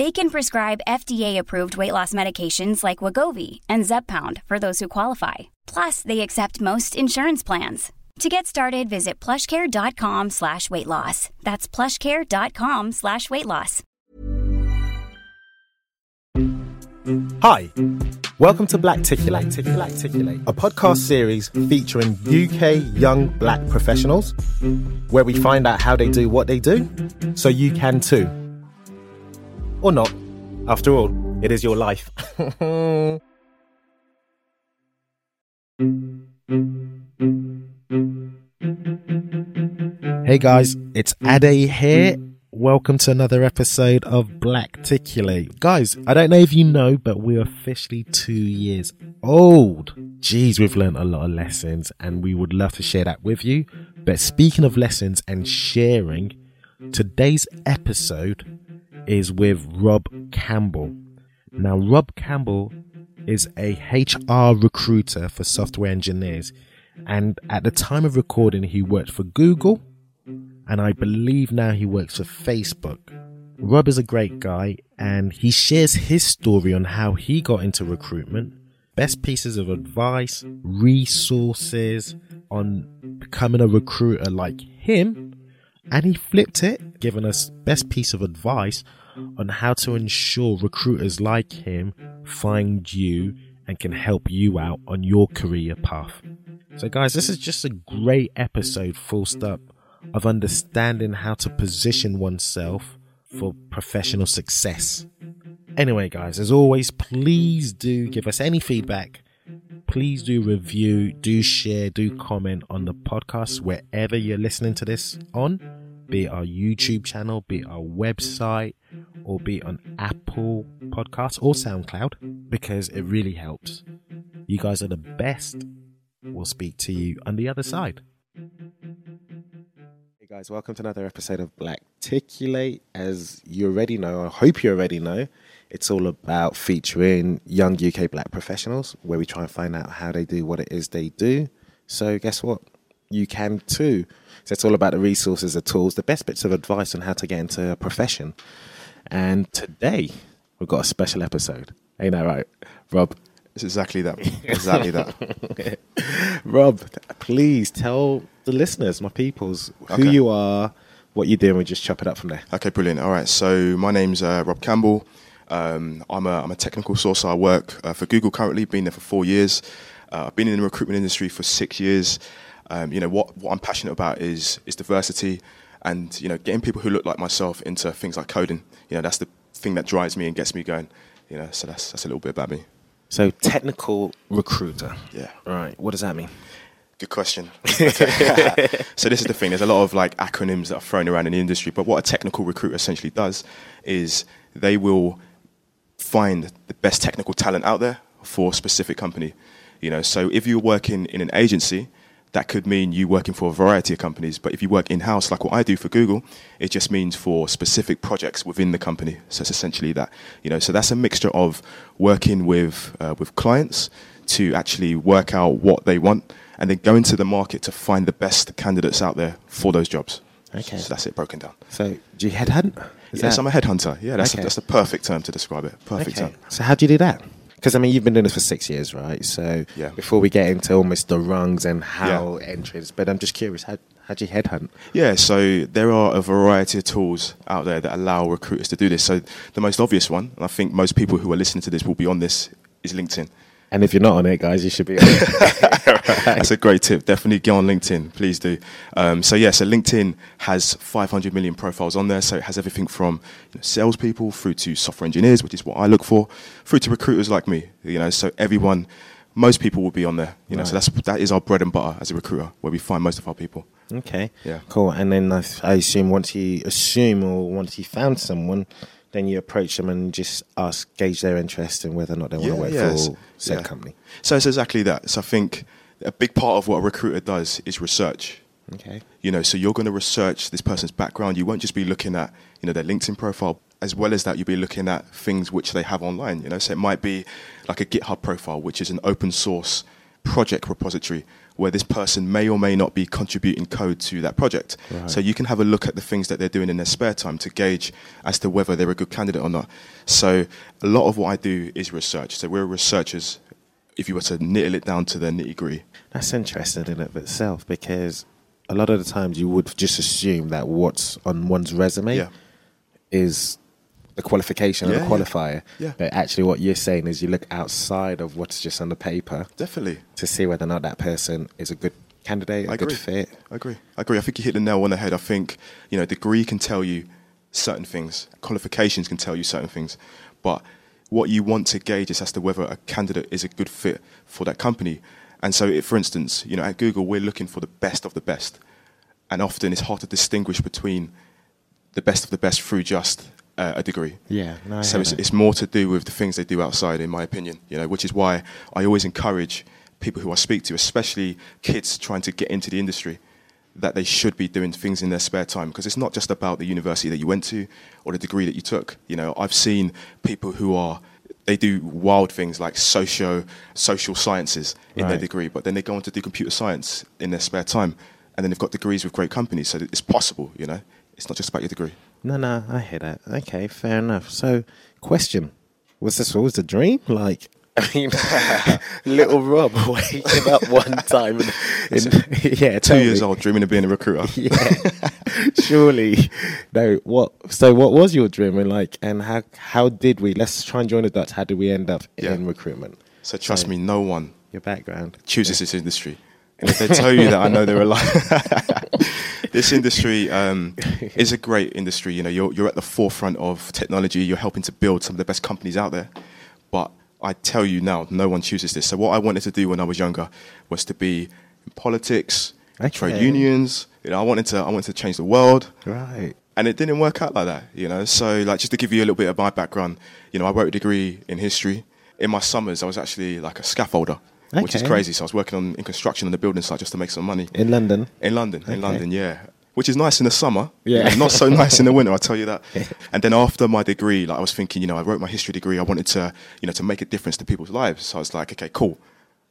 They can prescribe FDA-approved weight loss medications like Wegovy and Zepbound for those who qualify. Plus, they accept most insurance plans. To get started, visit plushcare.com slash weight loss. That's plushcare.com slash weight loss. Hi, welcome to Blackticulate, Blackticulate, a podcast series featuring UK young black professionals, where we find out how they do what they do, so you can too. Or not. After all, it is your life. hey guys, it's Ade here. Welcome to another episode of Black Blackticulate. Guys, I don't know if you know, but we're officially two years old. Jeez, we've learned a lot of lessons and we would love to share that with you. But speaking of lessons and sharing, today's episode is with Rob Campbell. Now, Rob Campbell is a HR recruiter for software engineers. And at the time of recording, he worked for Google. And I believe now he works for Facebook. Rob is a great guy and he shares his story on how he got into recruitment, best pieces of advice, resources on becoming a recruiter like him. And he flipped it, giving us best piece of advice on how to ensure recruiters like him find you and can help you out on your career path. So, guys, this is just a great episode, full stop, of understanding how to position oneself for professional success. Anyway, guys, as always, please do give us any feedback. Please do review, do share, do comment on the podcast wherever you're listening to this on, be it our YouTube channel, be it our website, or be it on Apple Podcasts or SoundCloud, because it really helps. You guys are the best. We'll speak to you on the other side. Hey guys, welcome to another episode of Blackticulate. As you already know, I hope you already know, it's all about featuring young UK black professionals where we try and find out how they do what it is they do. So, guess what? You can too. So, it's all about the resources, the tools, the best bits of advice on how to get into a profession. And today, we've got a special episode. Ain't that right, Rob? It's exactly that. Exactly that. Rob, please tell the listeners, my peoples, who Okay. you are, what you do, and we just chop it up from there. Okay, brilliant. All right. So my name's uh, Rob Campbell. Um, I'm a I'm a technical source. I work uh, for Google currently. Been there for four years. Uh, I've been in the recruitment industry for six years. Um, you know what what I'm passionate about is is diversity, and you know getting people who look like myself into things like coding. You know that's the thing that drives me and gets me going. You know, so that's that's a little bit about me. So, technical recruiter. Yeah. Right. What does that mean? Good question. so this is the thing. There's a lot of like acronyms that are thrown around in the industry, but what a technical recruiter essentially does is they will find the best technical talent out there for a specific company. You know, so if you're working in an agency, that could mean you working for a variety of companies. But if you work in house, like what I do for Google, it just means for specific projects within the company. So it's essentially that. You know, so that's a mixture of working with uh, with clients to actually work out what they want, and then go into the market to find the best candidates out there for those jobs. Okay. So that's it broken down. So, do you headhunt? Is yes, that- I'm a headhunter. Yeah, that's Okay. a, that's the perfect term to describe it. Perfect Okay. term. So, how do you do that? Because I mean, you've been doing this for six years, right? So, Yeah. before we get into almost the rungs and how entries, but I'm just curious, how how do you headhunt? Yeah, so there are a variety of tools out there that allow recruiters to do this. So the most obvious one, and I think most people who are listening to this will be on this, is LinkedIn. And if you're not on it, guys, you should be on it. That's a great tip. Definitely get on LinkedIn. Please do. Um, so yeah, so LinkedIn has 500 million profiles on there. So it has everything from you know, salespeople through to software engineers, which is what I look for, through to recruiters like me. You know, so everyone, most people will be on there. You know, so that's that is our bread and butter as a recruiter, where we find most of our people. Okay. Yeah. Cool. And then I, I assume once you assume or once you found someone, then you approach them and just ask, gauge their interest and whether or not they want to work yes. for said company. So it's exactly that. So I think a big part of what a recruiter does is research. Okay. You know, so you're going to research this person's background. You won't just be looking at, you know, their LinkedIn profile. As well as that, you'll be looking at things which they have online. You know, so it might be like a GitHub profile, which is an open source project repository where this person may or may not be contributing code to that project. Right. So you can have a look at the things that they're doing in their spare time to gauge as to whether they're a good candidate or not. So a lot of what I do is research. So we're researchers. If you were to knittle it down to the nitty gritty, That's interesting in of itself because a lot of the times you would just assume that what's on one's resume Yeah. is the qualification Yeah, and the qualifier. Yeah. But actually, what you're saying is you look outside of what's just on the paper definitely. to see whether or not that person is a good candidate, a I good agree. fit. I agree. I agree. I think you hit the nail on the head. I think you know, degree can tell you certain things, qualifications can tell you certain things, but what you want to gauge is as to whether a candidate is a good fit for that company. And so, if, for instance, you know, at Google, we're looking for the best of the best, and often it's hard to distinguish between the best of the best through just uh, a degree. Yeah, no, so it's, it's more to do with the things they do outside, in my opinion. You know, which is why I always encourage people who I speak to, especially kids trying to get into the industry, that they should be doing things in their spare time because it's not just about the university that you went to or the degree that you took. You know, I've seen people who are they do wild things like socio social sciences in their degree, but then they go on to do computer science in their spare time, and then they've got degrees with great companies. So it's possible. You know, it's not just about your degree. No, no, I hear that. Okay, fair enough. So, question: Was this always a dream? Like, I mean, little Rob waking up one time, and, and yeah, Two years me. old, dreaming of being a recruiter. Yeah, surely. No, what? So, what was your dream, and like, and how? How did we? Let's try and join the dots. How did we end up Yeah. in recruitment? So trust me, no one Your background. chooses this industry. And if they tell you that, I know they're a lie. this industry um, is a great industry. You know, you're, you're at the forefront of technology. You're helping to build some of the best companies out there. But I tell you now, no one chooses this. So what I wanted to do when I was younger was to be in politics, trade unions. You know, I wanted to, I wanted to change the world Right. and it didn't work out like that, you know. So, like, just to give you a little bit of my background, you know, I wrote a degree in history. In my summers, I was actually like a scaffolder, which is crazy. So I was working on in construction on the building site just to make some money In London. in London. Okay. In London, yeah. Which is nice in the summer, Yeah. not so nice in the winter. I'll tell you that. And then after my degree, like I was thinking, you know, I wrote my history degree. I wanted to, you know, to make a difference to people's lives. So I was like, okay, cool.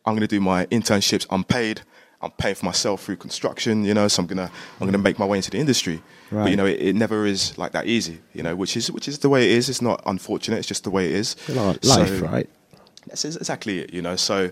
I'm going to do my internships unpaid. I'm paying for myself through construction, you know. So I'm gonna, I'm gonna mm. make my way into the industry. Right. But you know, it, it never is like that easy, you know. Which is, which is the way it is. It's not unfortunate. It's just the way it is. Life, So- right? that's exactly it, you know. So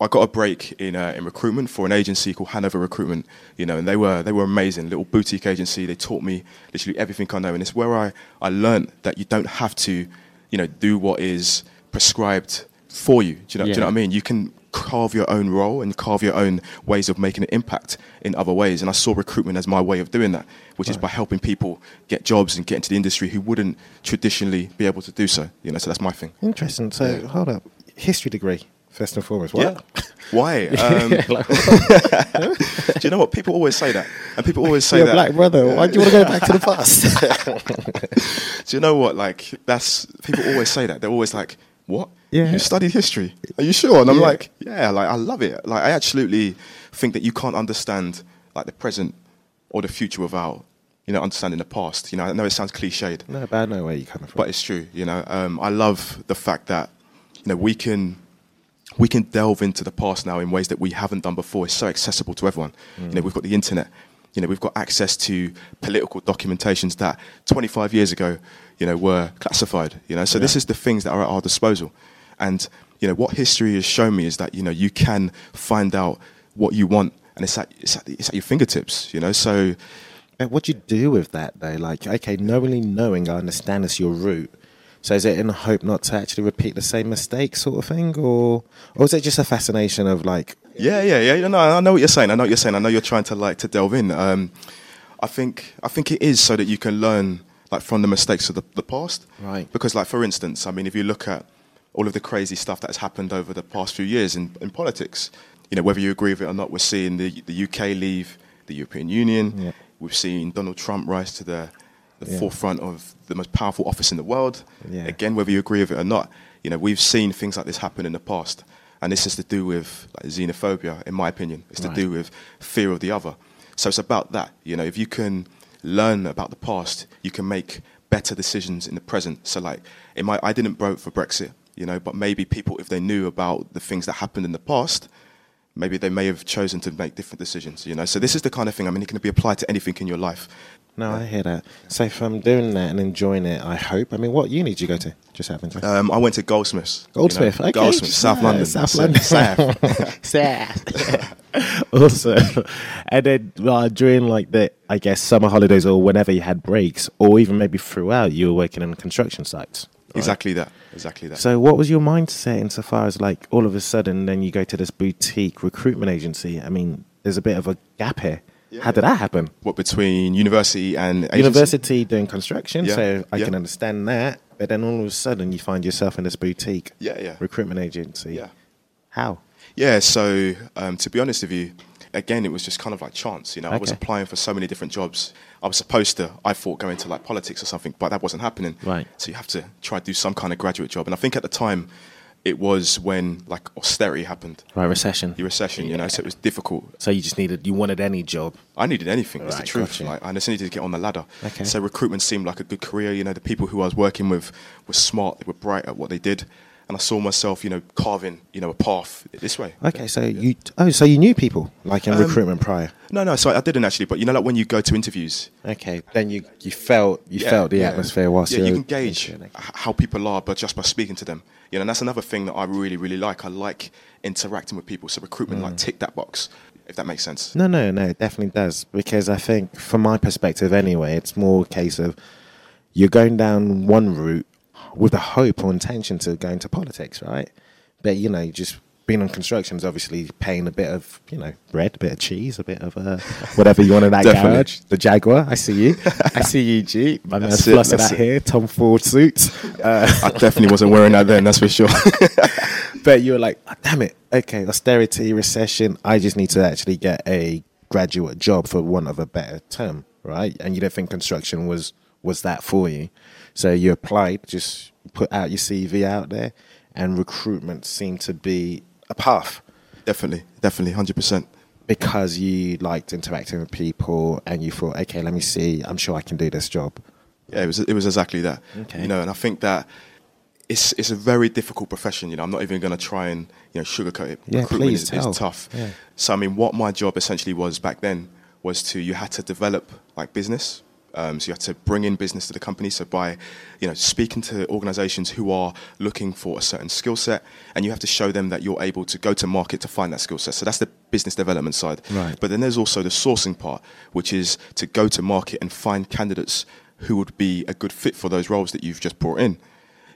I got a break in uh, in recruitment for an agency called Hanover Recruitment, you know, and they were they were amazing, little boutique agency. They taught me literally everything I know, and it's where I I learned that you don't have to, you know, do what is prescribed for you. Do you know? Do you know what I mean? You can carve your own role and carve your own ways of making an impact in other ways. And I saw recruitment as my way of doing that, which is by helping people get jobs and get into the industry who wouldn't traditionally be able to do so. You know, so that's my thing. Interesting. So, Yeah. hold up. History degree, first and foremost. Yeah. What? Why? Um, like, do you know what? People always say that. And people always say you're that. black brother. Why do you want to go back to the past? Do you know what? Like, that's. People always say that. They're always like, what? Yeah. You studied history. Are you sure? And I'm Yeah. like, yeah, like, I love it. Like, I absolutely think that you can't understand, like, the present or the future without, you know, understanding the past. You know, I know it sounds cliched, no, but I know where you're coming from. but it's true. You know, um, I love the fact that you know we can we can delve into the past now in ways that we haven't done before. It's so accessible to everyone. You know, we've got the internet. You know, we've got access to political documentations that 25 years ago, you know, were classified. You know, so this is the things that are at our disposal. And you know, what history has shown me is that you know you can find out what you want, and it's at it's at, it's at your fingertips. You know, so And what do you do with that though? Like, okay, knowingly knowing, I understand it's your route. So is it in hope not to actually repeat the same mistake, sort of thing, or or is it just a fascination of like? Yeah, yeah, yeah. No, I know what you're saying. I know what you're saying. I know you're trying to like to delve in. Um, I think I think it is so that you can learn like from the mistakes of the, the past. Right. Because like for instance, I mean, if you look at all of the crazy stuff that has happened over the past few years in, in politics, you know, whether you agree with it or not, we're seeing the the UK leave the European Union. Yeah. We've seen Donald Trump rise to the the Yeah. forefront of the most powerful office in the world. Yeah. Again, whether you agree with it or not, you know, we've seen things like this happen in the past. And this is to do with like, xenophobia, in my opinion. It's Right. to do with fear of the other. So it's about that. You know, if you can learn about the past, you can make better decisions in the present. So like, in my, I didn't vote for Brexit, you know, but maybe people, if they knew about the things that happened in the past, maybe they may have chosen to make different decisions, you know. So this is the kind of thing, I mean, it can be applied to anything in your life. No, I hear that. So from doing that and enjoying it, I hope. I mean, what uni did you go to? Just happened to. Um, I went to Goldsmiths. you know, okay. Goldsmiths, South Yeah, London. South London. South. South. awesome. And then uh, during like the, I guess, summer holidays or whenever you had breaks, or even maybe throughout, you were working on construction sites. right? Exactly that. Exactly that. So, what was your mindset insofar as like all of a sudden, then you go to this boutique recruitment agency? I mean, there's a bit of a gap here. How did that happen? what between university and agency? University doing construction, Yeah, so I yeah. can understand that. But then all of a sudden, you find yourself in this boutique Yeah, yeah. recruitment agency. Yeah. How? Yeah, so um, to be honest with you, again, it was just kind of like chance. You know, I was applying for so many different jobs. I was supposed to, I thought, go into like politics or something, but that wasn't happening. Right. So you have to try to do some kind of graduate job. And I think at the time, it was when like austerity happened, Right, recession. the recession. You know, so it was difficult. So you just needed, you wanted any job. I needed anything. That's the truth. gotcha. Like, I just needed to get on the ladder. Okay. So recruitment seemed like a good career. You know, the people who I was working with were smart. They were bright at what they did, and I saw myself, you know, carving, you know, a path this way. Okay, so you, oh, so you knew people like in Um, recruitment prior. No, no. So I didn't actually. But you know, like when you go to interviews, Okay, then you you felt you Yeah, felt the yeah. atmosphere whilst yeah, you can gauge into it. h- how people are, but just by speaking to them. You know, and that's another thing that I really, really like. I like interacting with people. So recruitment, Mm. like, tick that box, if that makes sense. No, no, no, it definitely does. Because I think, from my perspective anyway, it's more a case of you're going down one route with the hope or intention to go into politics, right? But, you know, just being on construction is obviously paying a bit of, you know, bread, a bit of cheese, a bit of uh, whatever you want in that garage. The Jaguar, I see you. I see you, G. My man's That's it, flossing that's out here, Tom Ford suits. Uh, I definitely wasn't wearing that then. That's for sure. but you were like, "Oh, damn it, okay, austerity, recession. I just need to actually get a graduate job for want of a better term, right? And you don't think construction was was that for you, so you applied, just put out your CV out there, and recruitment seemed to be a path definitely, definitely, hundred percent. because you liked interacting with people and you thought, okay, let me see, I'm sure I can do this job. Yeah, it was. It was exactly that. Okay. You know, and I think that. It's, it's a very difficult profession, you know. I'm not even going to try and you know sugarcoat it. Yeah, Recruitment please is, tell. is tough. Yeah. So I mean, what my job essentially was back then was to you had to develop like business. Um, so you had to bring in business to the company. So by you know speaking to organisations who are looking for a certain skill set, and you have to show them that you're able to go to market to find that skill set. So that's the business development side. Right. But then there's also the sourcing part, which is to go to market and find candidates who would be a good fit for those roles that you've just brought in.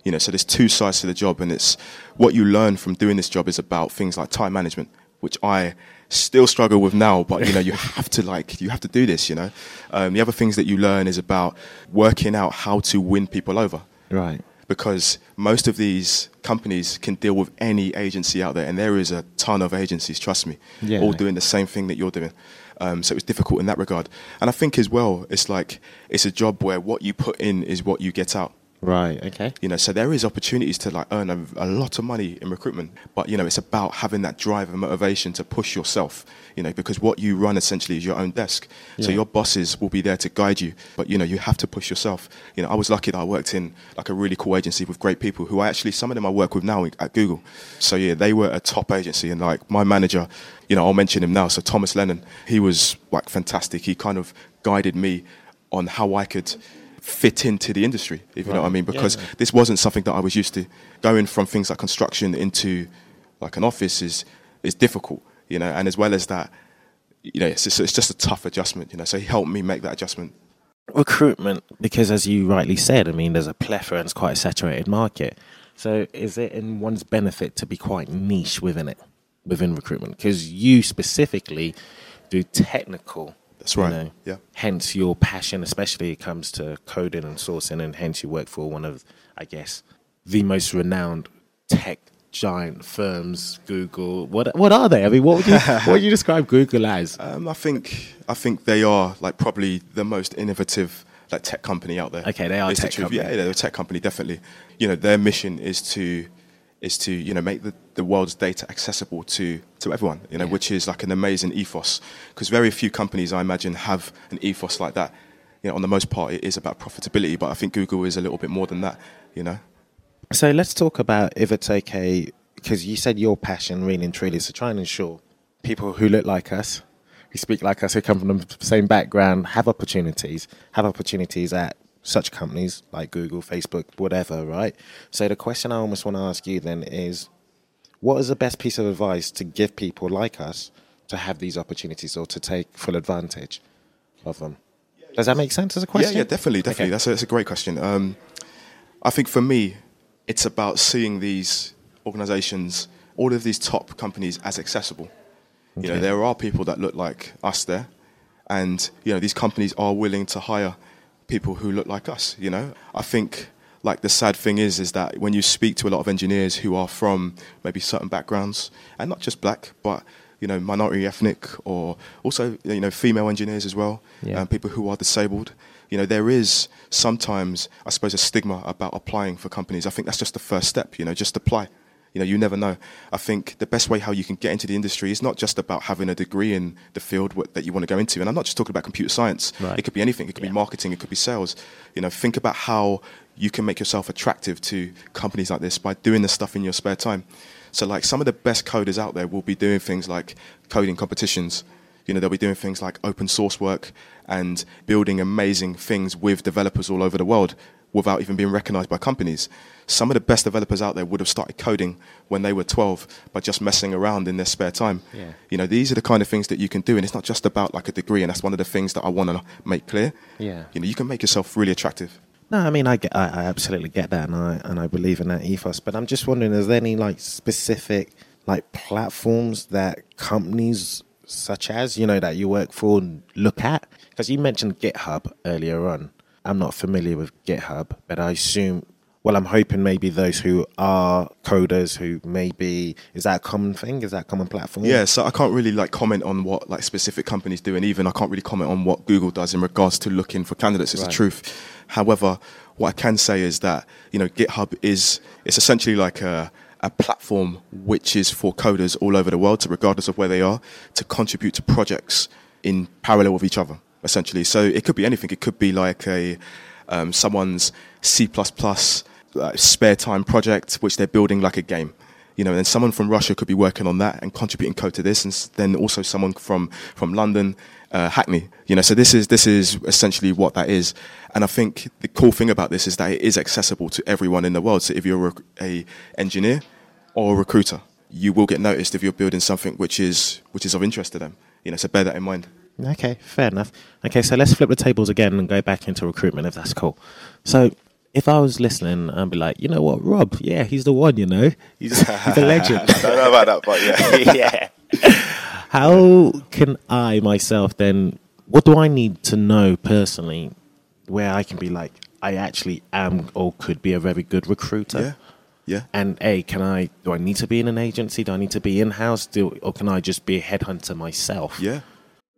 You know, so there's two sides to the job, and it's what you learn from doing this job is about things like time management, which I still struggle with now. But you know, you have to like you have to do this. You know, um, the other things that you learn is about working out how to win people over Right. because most of these companies can deal with any agency out there, and there is a ton of agencies, trust me, Yeah. all doing the same thing that you're doing. Um, so it was difficult in that regard. And I think as well, it's like it's a job where what you put in is what you get out. Right. Okay. You know, so there is opportunities to like earn a, a lot of money in recruitment, but you know, it's about having that drive and motivation to push yourself. You know, because what you run essentially is your own desk. So your bosses will be there to guide you, but you know, you have to push yourself. You know, I was lucky that I worked in like a really cool agency with great people who I actually some of them I work with now at Google. So yeah, they were a top agency, and like my manager, you know, I'll mention him now. So Thomas Lennon, he was like fantastic. He kind of guided me on how I could fit into the industry, if you know what I mean, Yeah, because yeah. this wasn't something that I was used to. Going from things like construction into like an office is is difficult, you know, and as well as that, you know, it's just, it's just a tough adjustment, you know. So he helped me make that adjustment. recruitment, because as you rightly said, I mean, there's a plethora and it's quite a saturated market. So, is it in one's benefit to be quite niche within it, within recruitment? Because you specifically do technical. That's you right. know, Yeah. Hence your passion, especially it comes to coding and sourcing, and hence you work for one of, I guess, the most renowned tech giant firms, Google. What what are they? I mean, what would you what would you describe Google as? Um, I think I think they are like probably the most innovative like tech company out there. Okay, they are It's tech truth. company. Yeah, they're a tech company definitely. You know, their mission is to is to you know make the, the world's data accessible to to everyone. You know, Yeah. which is like an amazing ethos because very few companies I imagine have an ethos like that. You know, on the most part, it is about profitability, but I think Google is a little bit more than that. You know. So let's talk about if it's okay, because you said your passion really and truly is to try and ensure people who look like us, who speak like us, who come from the same background, have opportunities, have opportunities at such companies like Google, Facebook, whatever, right? So the question I almost want to ask you then is, what is the best piece of advice to give people like us to have these opportunities or to take full advantage of them? Does that make sense as a question? Yeah, yeah, definitely, definitely. Okay. That's, a, that's a great question. Um, I think for me, it's about seeing these organizations, all of these top companies, as accessible. You know, there are people that look like us there, and you know, these companies are willing to hire people who look like us. You know, I think like the sad thing is, is that when you speak to a lot of engineers who are from maybe certain backgrounds, and not just black, but you know, minority ethnic, or also you know, female engineers as well, Yeah. um, people who are disabled. You know, there is sometimes, I suppose, a stigma about applying for companies. I think that's just the first step. You know, just apply. You know, you never know. I think the best way how you can get into the industry is not just about having a degree in the field what, that you want to go into. And I'm not just talking about computer science. Right. It could be anything. It could be marketing. It could be sales. You know, think about how you can make yourself attractive to companies like this by doing this stuff in your spare time. So, like some of the best coders out there will be doing things like coding competitions. You know, they'll be doing things like open source work and building amazing things with developers all over the world without even being recognized by companies. Some of the best developers out there would have started coding when they were 12 by just messing around in their spare time. Yeah. You know, these are the kind of things that you can do, and it's not just about like a degree, and that's one of the things that I want to make clear. Yeah. You know, you can make yourself really attractive. No, I mean I get, I, I absolutely get that, and I and I believe in that ethos. But I'm just wondering, is there any like specific like platforms that companies such as you know that you work for look at? Because you mentioned GitHub earlier on. I'm not familiar with GitHub, but I assume. Well, I'm hoping maybe those who are coders who maybe is that a common thing? Is that a common platform? Yeah, so I can't really like comment on what like specific companies do, and even I can't really comment on what Google does in regards to looking for candidates. It's Right. the truth. However, what I can say is that you know GitHub is it's essentially like a a platform which is for coders all over the world, to regardless of where they are, to contribute to projects in parallel with each other. Essentially, so it could be anything. It could be like a um, someone's C uh, spare time project, which they're building like a game you know, and then someone from Russia could be working on that and contributing code to this, and then also someone from from London, uh, Hackney. You know, so this is this is essentially what that is, and I think the cool thing about this is that it is accessible to everyone in the world. So if you're a, a engineer or a recruiter, you will get noticed if you're building something which is which is of interest to them. You know, so bear that in mind. Okay, fair enough. Okay, so let's flip the tables again and go back into recruitment if that's cool. So if I was listening, I'd be like, you know what, Rob? Yeah, he's the one. You know, he's, he's a legend. I don't know about that, but yeah. yeah. How can I myself then? What do I need to know personally, where I can be like, I actually am or could be a very good recruiter? yeah, yeah. And a, can I? Do I need to be in an agency? Do I need to be in house? Do or can I just be a headhunter myself? Yeah.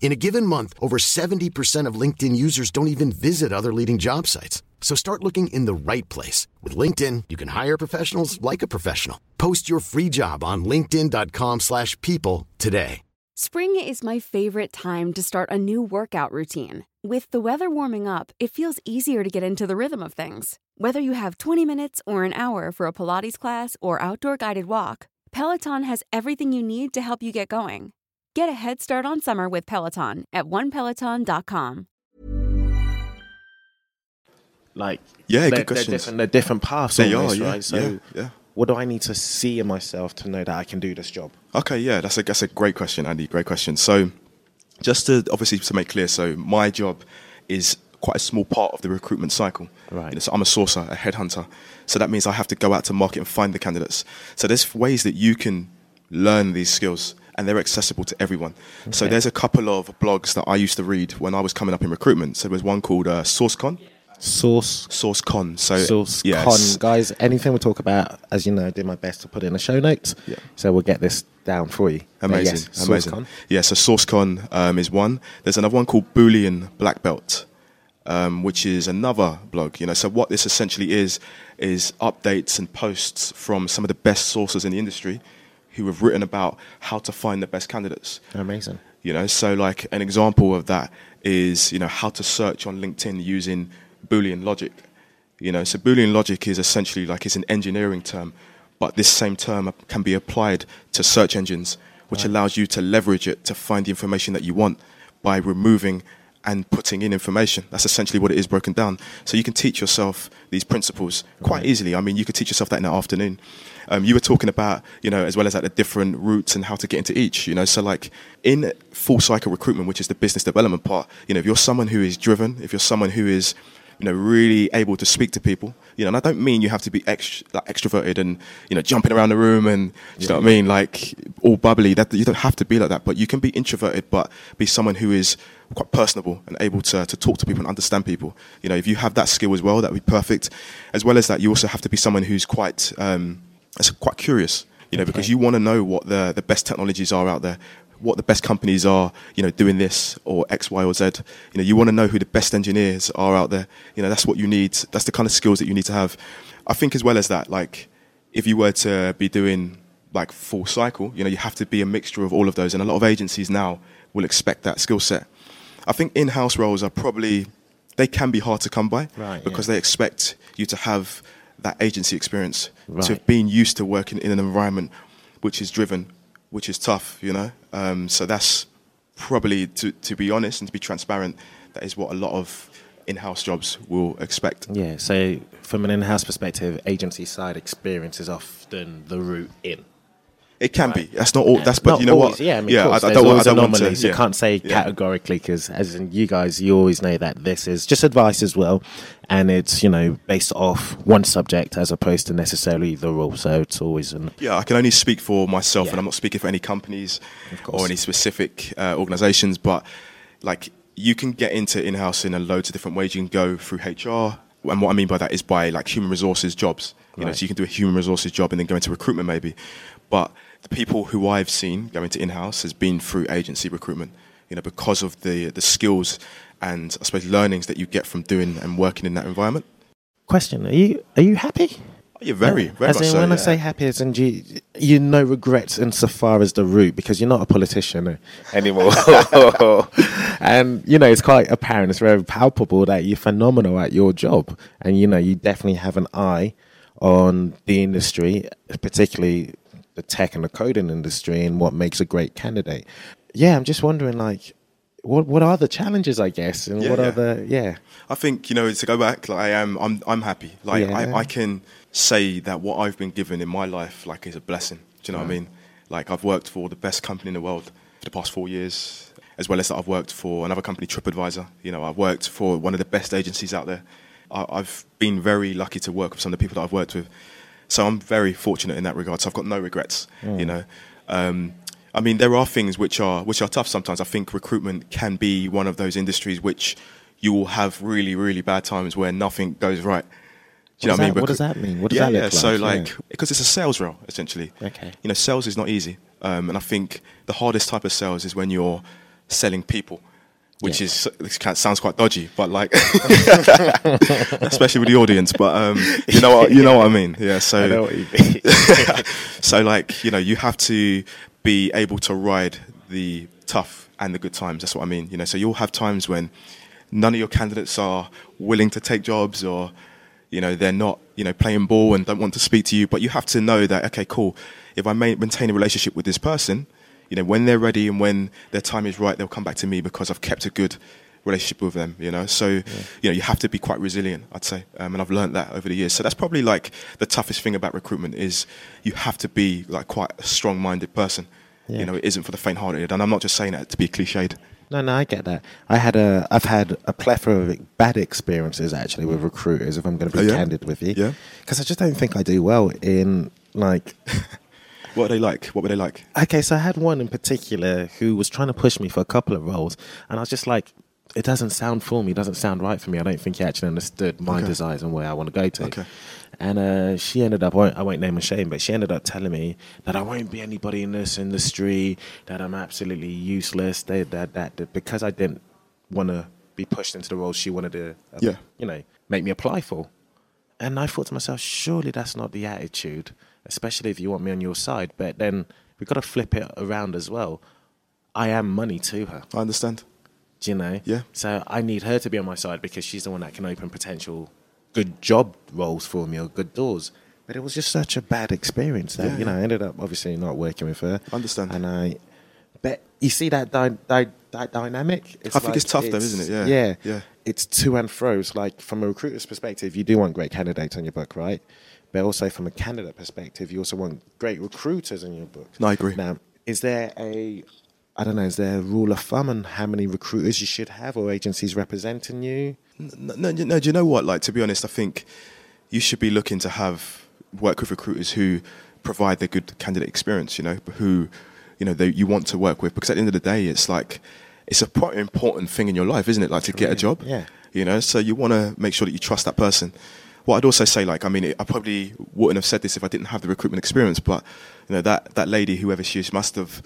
In a given month, over 70% of LinkedIn users don't even visit other leading job sites. So start looking in the right place. With LinkedIn, you can hire professionals like a professional. Post your free job on linkedin.com slash people today. Spring is my favorite time to start a new workout routine. With the weather warming up, it feels easier to get into the rhythm of things. Whether you have 20 minutes or an hour for a Pilates class or outdoor guided walk, Peloton has everything you need to help you get going. Get a head start on summer with Peloton at onepeloton.com. Like, Yeah, they're, good they're questions. different, they're different paths, They almost, are, yeah, right? So, yeah, yeah. what do I need to see in myself to know that I can do this job? Okay, yeah, that's a that's a great question, Andy. Great question. So, just to obviously to make clear, so my job is quite a small part of the recruitment cycle. Right. You know, so I'm a sourcer, a headhunter. So that means I have to go out to market and find the candidates. So there's ways that you can learn these skills, and they're accessible to everyone. So there's a couple of blogs that I used to read when I was coming up in recruitment. So there was one called uh, SourceCon. Source, SourceCon. So source, yes. con, guys. Anything we talk about, as you know, I did my best to put in the show notes. Yeah. So we'll get this down for you. Amazing, yes, amazing. SourceCon. Yeah, so SourceCon um, is one. There's another one called Boolean Black Belt, um, which is another blog. You know, so what this essentially is is updates and posts from some of the best sources in the industry, who have written about how to find the best candidates. Amazing. You know, so like an example of that is you know how to search on LinkedIn using Boolean logic. You know, so Boolean logic is essentially like it's an engineering term, but this same term can be applied to search engines, which allows you to leverage it to find the information that you want by removing and putting in information. That's essentially what it is broken down. So you can teach yourself these principles quite easily. I mean, you could teach yourself that in the afternoon. Um, you were talking about, you know, as well as like the different routes and how to get into each, you know. So like in full cycle recruitment, which is the business development part, you know, if you're someone who is driven, if you're someone who is you know, really able to speak to people. You know, and I don't mean you have to be ext- like extroverted and you know jumping around the room and you know what I mean, like all bubbly. That you don't have to be like that, but you can be introverted, but be someone who is quite personable and able to to talk to people and understand people. You know, if you have that skill as well, that would be perfect. As well as that, you also have to be someone who's quite um, that's quite curious. You know, because you want to know what the the best technologies are out there what the best companies are, you know, doing this or X, Y, or Z. You know, you want to know who the best engineers are out there. You know, that's what you need. That's the kind of skills that you need to have. I think as well as that, like, if you were to be doing like full cycle, you know, you have to be a mixture of all of those. And a lot of agencies now will expect that skill set. I think in-house roles are probably they can be hard to come by Right, because yeah. they expect you to have that agency experience, to Right. have been used to working in an environment which is driven, which is tough, you know. Um, so that's probably, to, to be honest and to be transparent, that is what a lot of in-house jobs will expect. Yeah. So from an in-house perspective, agency side experience is often the route in. It can be. That's not all. That's but Not you know always, what? Yeah, I mean, yeah. course, I, I don't, want- I don't want to. anomalies. You yeah. can't say Yeah. categorically because, as in you guys, you always know that this is just advice as well, and it's you know based off one subject as opposed to necessarily the rule. So it's always an Yeah, I can only speak for myself, Yeah. and I'm not speaking for any companies or any specific uh, organizations. But like, you can get into in-house in a loads of different ways. You can go through HR, and what I mean by that is by like human resources jobs. You know, so you can do a human resources job and then go into recruitment maybe. But the people who I've seen going to in-house has been through agency recruitment. You know, because of the the skills and I suppose learnings that you get from doing and working in that environment. question. Are you are you happy? Oh, you're very, very as much in, so. when I say happy, as in you, you no regrets insofar as the route because you're not a politician eh, anymore, and you know it's quite apparent, it's very palpable that you're phenomenal at your job, and you know you definitely have an eye on the industry, particularly the tech and the coding industry, and what makes a great candidate. Yeah, I'm just wondering, like, what what are the challenges, I guess, and Yeah, what yeah. are the yeah. I think you know to go back. Like I am, I'm, I'm happy. Like Yeah. I, I can say that what I've been given in my life, like, is a blessing. Do you know what I mean? Like I've worked for the best company in the world for the past four years, as well as that I've worked for another company, TripAdvisor. You know, I've worked for one of the best agencies out there. I, I've been very lucky to work with some of the people that I've worked with. So I'm very fortunate in that regard. So I've got no regrets. You know. Um, I mean, there are things which are which are tough sometimes. I think recruitment can be one of those industries which you will have really, really bad times where nothing goes right. Do you know what, I mean? that- what does that mean? What does yeah, that look yeah. like? So Yeah. like because it's a sales role essentially. Okay. You know, sales is not easy, um, and I think the hardest type of sales is when you're selling people. Which Yeah. is this kind sounds quite dodgy, but like, especially with the audience. But um, you know what you know what I mean. Yeah. So I know what you mean. so like you know you have to be able to ride the tough and the good times that's what i mean you know so you'll have times when none of your candidates are willing to take jobs or you know they're not you know playing ball and don't want to speak to you but you have to know that okay cool if i maintain a relationship with this person you know when they're ready and when their time is right they'll come back to me because i've kept a good relationship with them you know? So you know you have to be quite resilient i'd say um, and i've learned that over the years. So that's probably like the toughest thing about recruitment is you have to be like quite a strong-minded person. Yeah. you know it isn't for the faint-hearted and i'm not just saying that to be cliched No, no, I get that. I had a, I've had a plethora of bad experiences actually with recruiters. If I'm going to be Oh, yeah? candid with you, Yeah. because I just don't think I do well in like. what are they like what were they like Okay, so I had one in particular who was trying to push me for a couple of roles, and I was just like, it doesn't sound for me, it doesn't sound right for me. I don't think he actually understood my Okay. desires and where I want to go to. Okay. And uh, she ended up, I won't, I won't name and shame, but she ended up telling me that I won't be anybody in this industry, that I'm absolutely useless, that, that, that, that because I didn't want to be pushed into the role she wanted to, uh, Yeah. you know, make me apply for. And I thought to myself, surely that's not the attitude, especially if you want me on your side. But then we've got to flip it around as well. I am money to her, i understand do you know? Yeah. So I need her to be on my side because she's the one that can open potential good job roles for me or good doors. But it was just such a bad experience that, Yeah, you know. I ended up obviously not working with her. Understand. And I, but you see that, dy- dy- that dynamic? I think it's tough though, isn't it? Yeah. Yeah. Yeah. It's to and fro's. Like from a recruiter's perspective, you do want great candidates on your book, right? But also from a candidate perspective, you also want great recruiters in your book. No, I agree. Now, is there a, I don't know, is there a rule of thumb on how many recruiters you should have or agencies representing you? No, no, no, do you know what? Like, to be honest, I think you should be looking to have work with recruiters who provide the good candidate experience. You know, who you know they, you want to work with because at the end of the day, it's like it's a quite important thing in your life, isn't it? Like to get a job. Yeah. You know, so you want to make sure that you trust that person. What I'd also say, like, I mean, I probably wouldn't have said this if I didn't have the recruitment experience, but you know, that that lady, whoever she is, must have,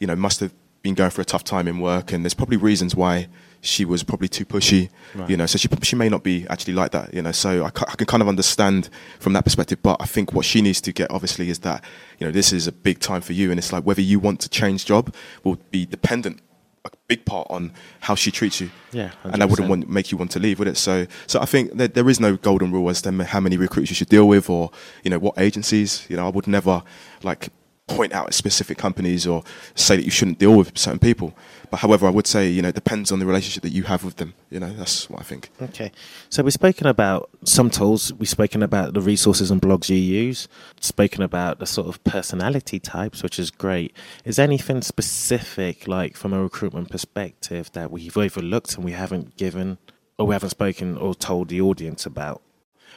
you know, must have been going through a tough time in work, and there's probably reasons why she was probably too pushy, you know. So she she may not be actually like that, you know. So I, ca- I can kind of understand from that perspective, but I think what she needs to get obviously is that you know this is a big time for you, and it's like whether you want to change job will be dependent a big part on how she treats you. Yeah, and I wouldn't 100%. want make you want to leave, would it? So, so I think that there is no golden rule as to how many recruits you should deal with, or you know what agencies. You know, I would never like point out specific companies or say that you shouldn't deal with certain people. But however, I would say you know it depends on the relationship that you have with them. You know, that's what I think. Okay. So we've spoken about some tools, we've spoken about the resources and blogs you use, spoken about the sort of personality types, which is great. Is there anything specific, like from a recruitment perspective, that we've overlooked and we haven't given or we haven't spoken or told the audience about?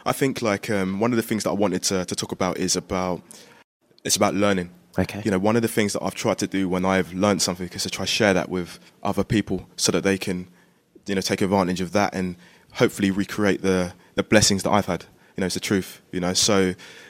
I think like um, one of the things that I wanted to, to talk about is about it's about learning. Okay. You know, one of the things that I've tried to do when I've learned something is to try to share that with other people so that they can, you know, take advantage of that and hopefully recreate the, the blessings that I've had. You know, it's the truth. You know, so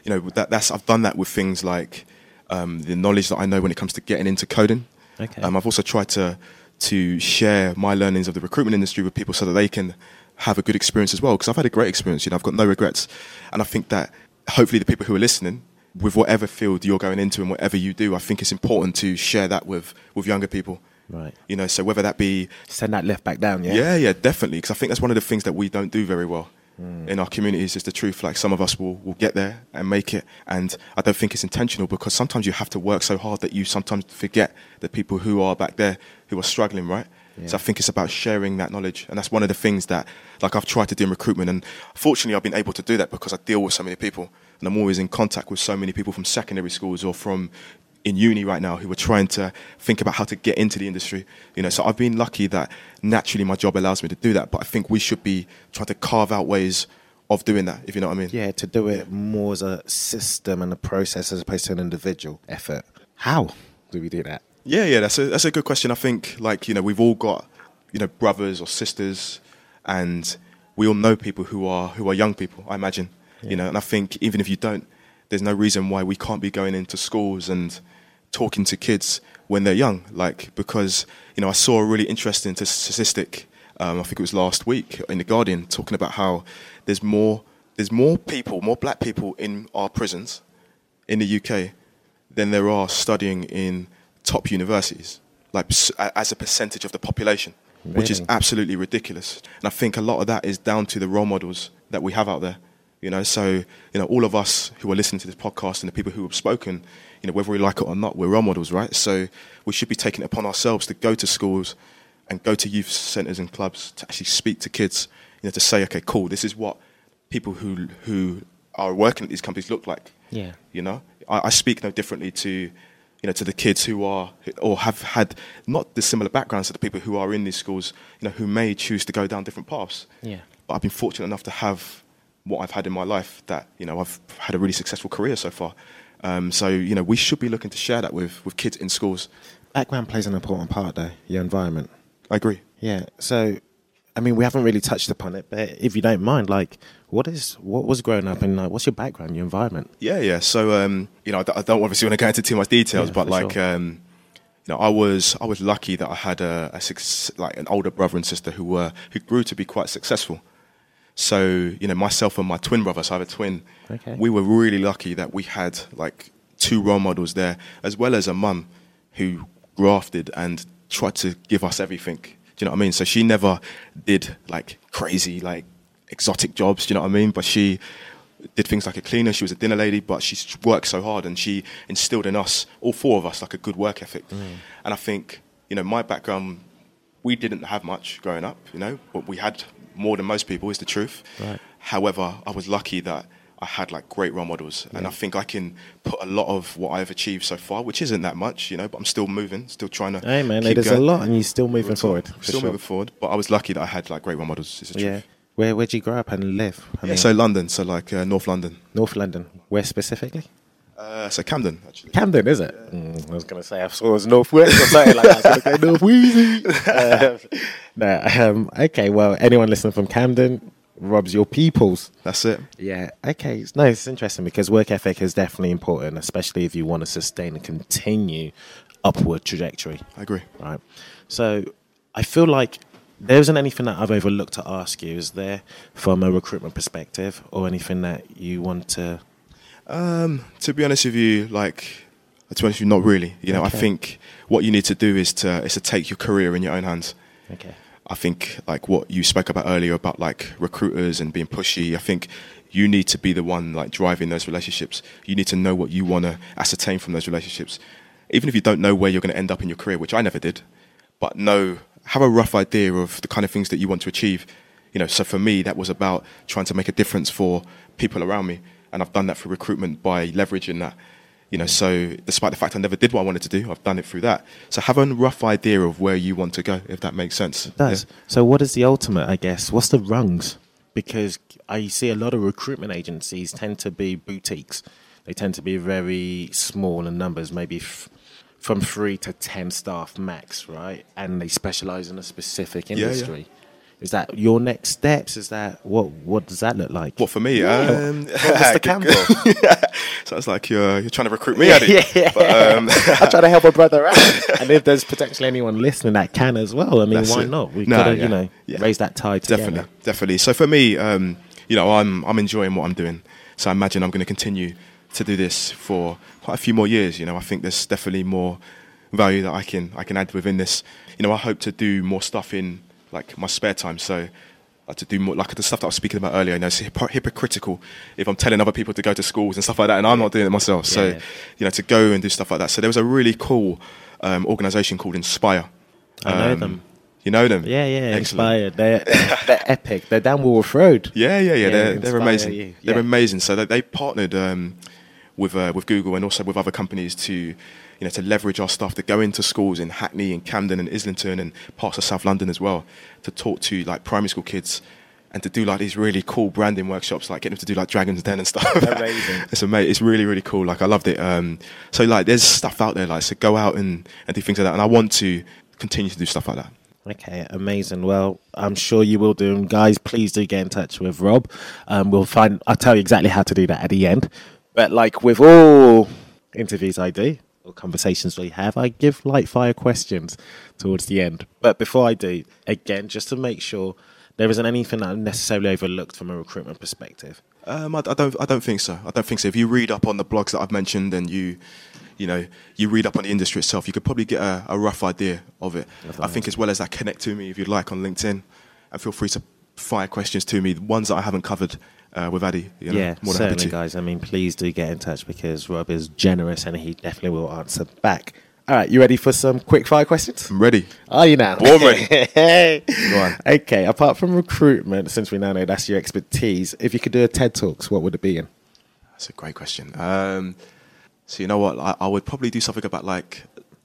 you know that that's I've done that with things like um, the knowledge that I know when it comes to getting into coding. Okay. Um, I've also tried to to share my learnings of the recruitment industry with people so that they can have a good experience as well. Because I've had a great experience. You know, I've got no regrets, and I think that hopefully the people who are listening, with whatever field you're going into and whatever you do, I think it's important to share that with with younger people. Right. You know, so whether that be Send that left back down, yeah? yeah, yeah, definitely. Because I think that's one of the things that we don't do very well Hmm. in our communities. Is the truth. Like some of us will will get there and make it, and I don't think it's intentional because sometimes you have to work so hard that you sometimes forget the people who are back there who are struggling, right? So I think it's about sharing that knowledge, and that's one of the things that, like, I've tried to do in recruitment, and fortunately, I've been able to do that because I deal with so many people, and I'm always in contact with so many people from secondary schools or from in uni right now who are trying to think about how to get into the industry. You know, so I've been lucky that naturally my job allows me to do that. But I think we should be trying to carve out ways of doing that, if you know what I mean. Yeah, to do it more as a system and a process as opposed to an individual effort. How do we do that? Yeah, yeah, that's a that's a good question. I think like you know we've all got you know brothers or sisters, and we all know people who are who are young people. I imagine. You know, and I think even if you don't, there's no reason why we can't be going into schools and talking to kids when they're young. Like because you know, I saw a really interesting statistic. Um, I think it was last week in the Guardian talking about how there's more there's more people, more black people in our prisons in the UK than there are studying in top universities, like as a percentage of the population, really? which is absolutely ridiculous. And I think a lot of that is down to the role models that we have out there. You know, so you know, all of us who are listening to this podcast and the people who have spoken, you know, whether we like it or not, we're role models, right? So we should be taking it upon ourselves to go to schools and go to youth centres and clubs to actually speak to kids, you know, to say, okay, cool, this is what people who who are working at these companies look like. Yeah. You know, I, I speak no differently to you know, to the kids who are or have had not the similar backgrounds to the people who are in these schools, you know, who may choose to go down different paths. Yeah. But I've been fortunate enough to have what I've had in my life that, you know, I've had a really successful career so far. Um, so, you know, we should be looking to share that with, with kids in schools. Background plays an important part, though, your environment. I agree. Yeah. So, I mean, we haven't really touched upon it, but if you don't mind, like, what is what was growing up and like, what's your background, your environment? Yeah, yeah. So, um, you know, I, don't obviously want to go into too much details, yeah, but like, sure. um, you know, I was I was lucky that I had a, a like an older brother and sister who were who grew to be quite successful. So, you know, myself and my twin brother, so I have a twin. Okay. We were really lucky that we had like two role models there, as well as a mum who grafted and tried to give us everything. Do you know what I mean? So she never did like crazy, like exotic jobs. Do you know what I mean? But she did things like a cleaner. She was a dinner lady, but she worked so hard and she instilled in us, all four of us, like a good work ethic. Mm. And I think, you know, my background, we didn't have much growing up, you know, but we had more than most people is the truth. Right. However, I was lucky that I had like great role models, yeah. and I think I can put a lot of what I've achieved so far, which isn't that much, you know, but I'm still moving, still trying to. Hey man, there's going. a lot, and you're still moving forward. Still sure. moving forward, but I was lucky that I had like great role models. Is the yeah. truth. Where where'd you grow up and live? I yeah, mean, so London, so like uh, North London. North London. Where specifically? Uh, so Camden, actually. Camden, is it? Yeah. Mm, I was going to say I saw it was Northwest or something like that. I North Wheezy. Uh, no, um, okay, well, anyone listening from Camden, Rob's your peoples. That's it. Yeah. Okay. No, it's interesting because work ethic is definitely important, especially if you want to sustain and continue upward trajectory. I agree. Right. So I feel like there isn't anything that I've overlooked to ask you. Is there, from a recruitment perspective, or anything that you want to? Um, to be honest with you, like, to be honest with you, not really. You know, okay. I think what you need to do is to is to take your career in your own hands. Okay. I think like what you spoke about earlier about like recruiters and being pushy. I think you need to be the one like driving those relationships. You need to know what you want to ascertain from those relationships, even if you don't know where you're going to end up in your career, which I never did. But know, have a rough idea of the kind of things that you want to achieve. You know, so for me, that was about trying to make a difference for people around me, and I've done that through recruitment by leveraging that you know, so despite the fact I never did what I wanted to do, I've done it through that. So have a rough idea of where you want to go, if that makes sense. It does. Yeah. So what is the ultimate, I guess? What's the rungs? Because I see a lot of recruitment agencies tend to be boutiques. They tend to be very small in numbers, maybe f- from three to ten staff max, right? And they specialize in a specific industry. Yeah, yeah. Is that your next steps? Is that what? What does that look like? What for me? Yeah. Um, Mr. Campbell. yeah. Sounds like you're you're trying to recruit me. Yeah, yeah. But, um, I'm trying to help a brother out. and if there's potentially anyone listening that can as well, I mean, That's why it. not? We no, gotta, yeah. you know, yeah. raise that tide together. Definitely, definitely. So for me, um, you know, I'm I'm enjoying what I'm doing. So I imagine I'm going to continue to do this for quite a few more years. You know, I think there's definitely more value that I can I can add within this. You know, I hope to do more stuff in like my spare time. So like to do more like the stuff that I was speaking about earlier. You know, it's hypocritical if I'm telling other people to go to schools and stuff like that, and I'm not doing it myself. So yeah. you know, to go and do stuff like that. So there was a really cool um, organisation called Inspire. I know um, them. You know them? Yeah, yeah. Excellent. Inspired. They're, they're epic. They're down Walworth Road. Yeah, yeah, yeah. yeah they're, they're amazing. Yeah. They're amazing. So they, they partnered um, with uh, with Google and also with other companies to you know, to leverage our stuff to go into schools in Hackney and Camden and Islington and parts of South London as well, to talk to like primary school kids and to do like these really cool branding workshops, like getting them to do like Dragons Den and stuff. Amazing. it's amazing. It's really really cool. Like I loved it. Um, so like there's stuff out there like so go out and, and do things like that, and I want to continue to do stuff like that. Okay, amazing. Well, I'm sure you will do. And guys, please do get in touch with Rob. Um, we'll find. I'll tell you exactly how to do that at the end. But like with all interviews I do or conversations we have, I give light fire questions towards the end. But before I do, again, just to make sure there isn't anything that I'm necessarily overlooked from a recruitment perspective. Um, I, I don't. I don't think so. I don't think so. If you read up on the blogs that I've mentioned, and you, you know, you read up on the industry itself, you could probably get a, a rough idea of it. I think as well as that, connect to me if you'd like on LinkedIn, and feel free to fire questions to me. The ones that I haven't covered uh, with Addy. You know, yeah, certainly, guys. I mean, please do get in touch because Rob is generous and he definitely will answer back. All right, you ready for some quick fire questions? I'm ready. Are you now? Born ready. Go on. Okay, apart from recruitment, since we now know that's your expertise, if you could do a TED Talks, what would it be in? That's a great question. Um, so you know what? I, I would probably do something about like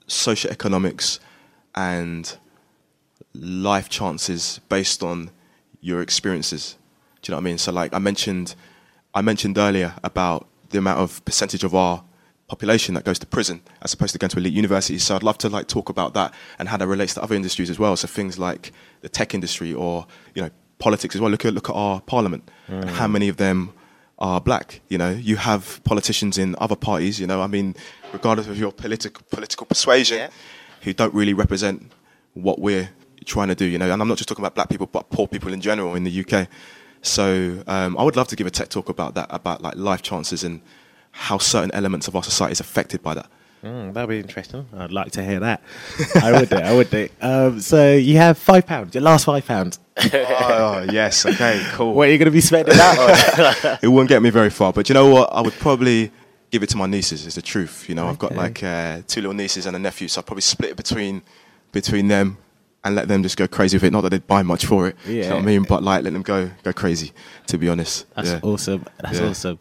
socioeconomics and life chances based on your experiences. Do you know what I mean? So like I mentioned, I mentioned earlier about the amount of percentage of our population that goes to prison as opposed to going to elite universities. So I'd love to like talk about that and how that relates to other industries as well. So things like the tech industry or you know politics as well. Look at look at our parliament. and How many of them are black? You know, you have politicians in other parties. You know, I mean, regardless of your political political persuasion, who don't really represent what we're trying to do. You know, and I'm not just talking about black people, but poor people in general in the UK. So um, I would love to give a tech talk about that, about like life chances and how certain elements of our society is affected by that. Mm, that'd be interesting. I'd like to hear that. I would do. I would do. Um, so you have five pounds. Your last five pounds. oh yes, okay, cool. What are you going to be spending that on? it wouldn't get me very far, but you know what? I would probably give it to my nieces. Is the truth. You know, I've got like uh, two little nieces and a nephew, so I'll probably split it between between them and let them just go crazy with it. Not that they'd buy much for it. Do you know what I Yeah. mean? But like, let them go go crazy. To be honest, That's yeah. awesome. That's Yeah. awesome.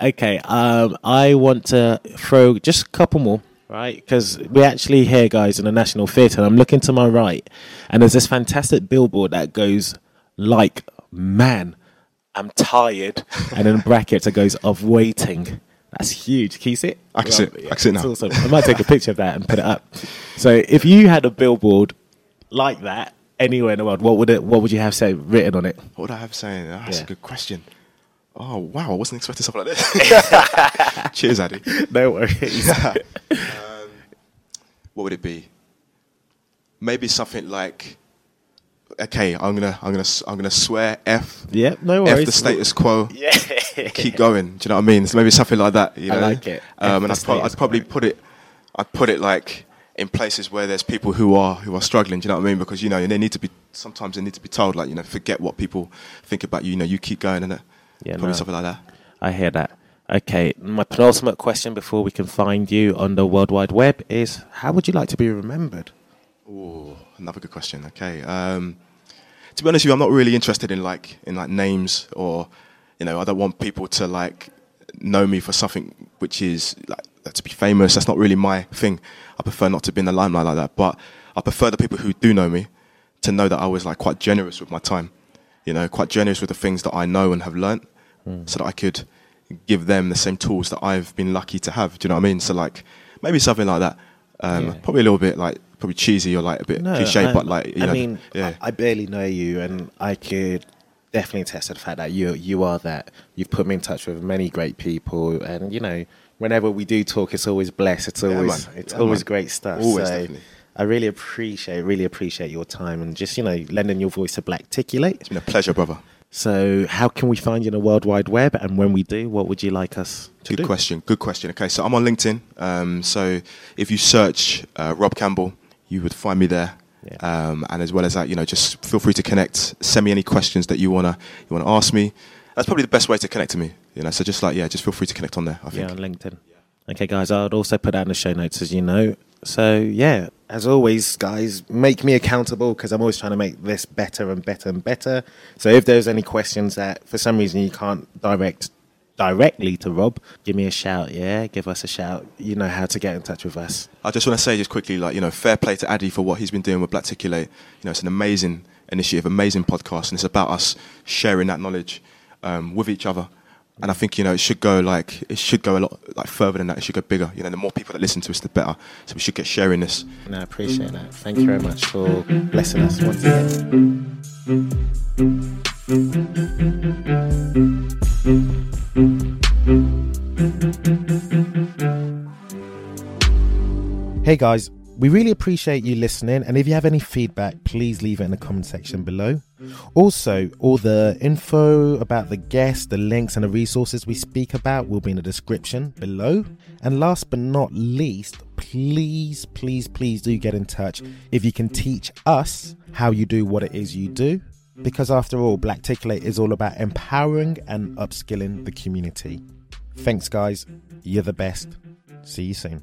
Okay, um, I want to throw just a couple more, right? Because we're actually here, guys, in the National Theatre, and I'm looking to my right, and there's this fantastic billboard that goes like, "Man, I'm tired," and in brackets it goes of waiting. That's huge. Can you see it? I can see it. I can see it now. awesome. I might take a picture of that and put it up. So, if you had a billboard like that anywhere in the world, what would it? What would you have say written on it? What would I have saying? Ah, That's Yeah. a good question. Oh wow, I wasn't expecting something like this. Cheers, Addy. No worries. What would it be? Maybe something like, okay, I'm gonna, I'm gonna, s- I'm gonna swear F, Yeah, no F the status quo. Yeah. keep going. Do you know what I mean? So maybe something like that. You I know? like it. Um, and I'd, pro- I'd probably put it, I'd put it like in places where there's people who are who are struggling. Do you know what I mean? Because you know they need to be sometimes they need to be told like you know forget what people think about you. You know you keep going and Yeah, probably no. something like that. I hear that. Okay, my penultimate question before we can find you on the World Wide Web is how would you like to be remembered? Oh, another good question. Okay. Um, to be honest with you, I'm not really interested in like in like names or you know I don't want people to like know me for something which is like to be famous. That's not really my thing. I prefer not to be in the limelight like that. But I prefer the people who do know me to know that I was like quite generous with my time. You know, quite generous with the things that I know and have learnt, so that I could give them the same tools that I've been lucky to have. Do you know what I mean? So like maybe something like that. Um, Yeah. Probably a little bit like probably cheesy or like a bit cliche, I- but like you I know, mean, yeah. I, I barely know you, and I could definitely attest to the fact that you you are that. You've put me in touch with many great people, and you know, whenever we do talk, it's always blessed. It's always man. it's Yeah, always man. great stuff. Always, so definitely. I really appreciate really appreciate your time and just you know lending your voice to Black Blackticulate. it's been a pleasure, brother. So, how can we find you on the World Wide Web? And when we do, what would you like us to Good do? Good question. Good question. Okay, so I'm on LinkedIn. Um, so if you search uh, Rob Campbell, you would find me there. Yeah. Um, and as well as that, you know, just feel free to connect. Send me any questions that you wanna you wanna ask me. That's probably the best way to connect to me. You know, so just like yeah, just feel free to connect on there. I Yeah, on LinkedIn. Okay, guys, I'll also put that in the show notes, as you know. So, yeah, as always, guys, make me accountable because I'm always trying to make this better and better and better. So, if there's any questions that for some reason you can't direct directly to Rob, give me a shout. Yeah, give us a shout. You know how to get in touch with us. I just want to say just quickly, like you know, fair play to Addy for what he's been doing with Blackticulate. You know, it's an amazing initiative, amazing podcast, and it's about us sharing that knowledge um, with each other. And I think you know it should go like it should go a lot like further than that. It should go bigger. You know, the more people that listen to us, the better. So we should get sharing this. No, I appreciate that. Thank you very much for blessing us once again. Hey guys, we really appreciate you listening, and if you have any feedback, please leave it in the comment section below. Also, all the info about the guests, the links, and the resources we speak about will be in the description below. And last but not least, please, please, please do get in touch if you can teach us how you do what it is you do. Because after all, Black Blackticulate is all about empowering and upskilling the community. Thanks, guys. You're the best. See you soon.